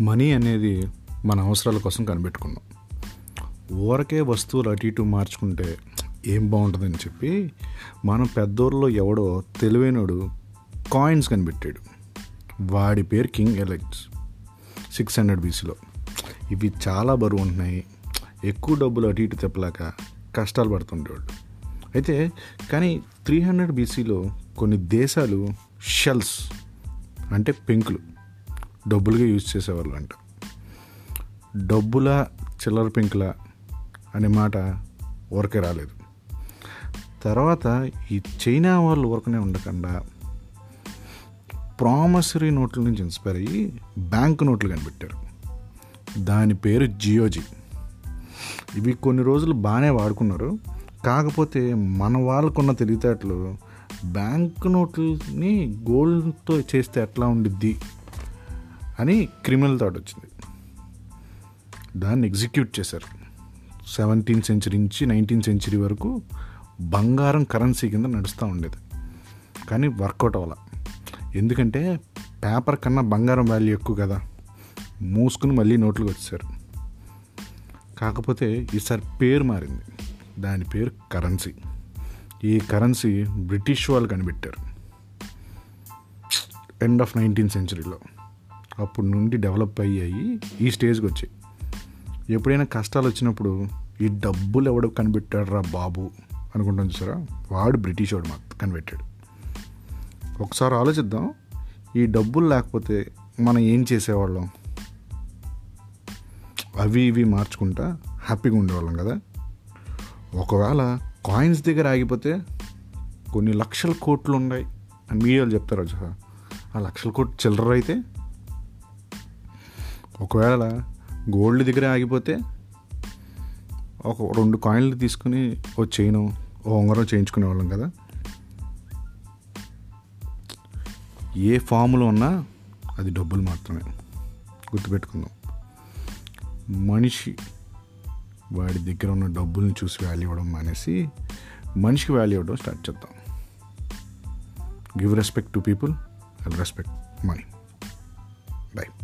Money అనేది మన అవసరాల కోసం కనిపెట్టుకున్నాం. ఊరకే వస్తువులు అటు ఇటు మార్చుకుంటే ఏం బాగుంటుందని చెప్పి మనం పెద్దోళ్ళలో ఎవడో తెలివైనడు కాయిన్స్ కనిపెట్టాడు. వాడి పేరు కింగ్ ఎలెక్ట్స్. సిక్స్ హండ్రెడ్ బీసీలో. ఇవి చాలా బరువు ఉంటున్నాయి. ఎక్కువ డబ్బులు అటు ఇటు తెప్పలేక కష్టాలు పడుతుండేవాడు. అయితే కానీ త్రీ హండ్రెడ్ బీసీలో కొన్ని దేశాలు షెల్స్ అంటే పెంకులు డబ్బులుగా యూజ్ చేసేవాళ్ళు అంట డబ్బుల చిల్లర పింకుల అనే మాట ఊరకే రాలేదు. తర్వాత ఈ చైనా వాళ్ళు ఊరకనే ఉండకుండా ప్రామసరీ నోట్ల నుంచి ఇన్స్పైర్ అయ్యి బ్యాంక్ నోట్లు కనిపెట్టారు. దాని పేరు జియోజీ. ఇవి కొన్ని రోజులు బాగానే వాడుకున్నారు. కాకపోతే మన వాళ్ళకున్న తెలివితేటలు బ్యాంక్ నోట్లని గోల్డ్తో చేస్తే ఎట్లా ఉండిద్ది? అని క్రిమినల్ థాట్ వచ్చింది. దాన్ని ఎగ్జిక్యూట్ చేశారు. సెవెంటీన్త్ సెంచరీ నుంచి నైన్టీన్త్ సెంచరీ వరకు బంగారం కరెన్సీ కింద నడుస్తూ ఉండేది. కానీ వర్కౌట్ అవ్వాల. ఎందుకంటే పేపర్ కన్నా బంగారం వాల్యూ ఎక్కువ కదా. మూసుకుని మళ్ళీ నోట్లకు వచ్చారు కాకపోతే ఈసారి పేరు మారింది. దాని పేరు కరెన్సీ. ఈ కరెన్సీ బ్రిటిష్ వాళ్ళు కనిపెట్టారు. ఎండ్ ఆఫ్ నైన్టీన్త్ సెంచరీలో అప్పుడు నుండి డెవలప్ అయ్యాయి ఈ స్టేజ్కి వచ్చాయి. ఎప్పుడైనా కష్టాలు వచ్చినప్పుడు ఈ డబ్బులు ఎవడు కనిపెట్టాడు రా బాబు అనుకుంటాం చూసారా? వాడు బ్రిటిష్ వాడు మాకు కనిపెట్టాడు. ఒకసారి ఆలోచిద్దాం ఈ డబ్బులు లేకపోతే మనం ఏం చేసేవాళ్ళం? అవి ఇవి మార్చుకుంటా హ్యాపీగా ఉండేవాళ్ళం కదా. ఒకవేళ కాయిన్స్ దగ్గర ఆగిపోతే కొన్ని లక్షల కోట్లు ఉన్నాయి. అని మీడియాలు చెప్తారు ఆ లక్షల కోట్లు చిల్లర అయితే ఒకవేళ గోల్డ్ దగ్గర ఆగిపోతే ఒక రెండు కాయిన్లు తీసుకుని ఓ చైను ఓ ఉంగరం చేయించుకునే వాళ్ళం కదా. ఏ ఫామ్లో ఉన్నా అది డబ్బులు మాత్రమే. గుర్తుపెట్టుకుందాం. మనిషి వాడి దగ్గర ఉన్న డబ్బుల్ని చూసి వాల్యూ ఇవ్వడం మానేసి మనిషికి వాల్యూ ఇవ్వడం స్టార్ట్ చేద్దాం. Give respect to people and respect money by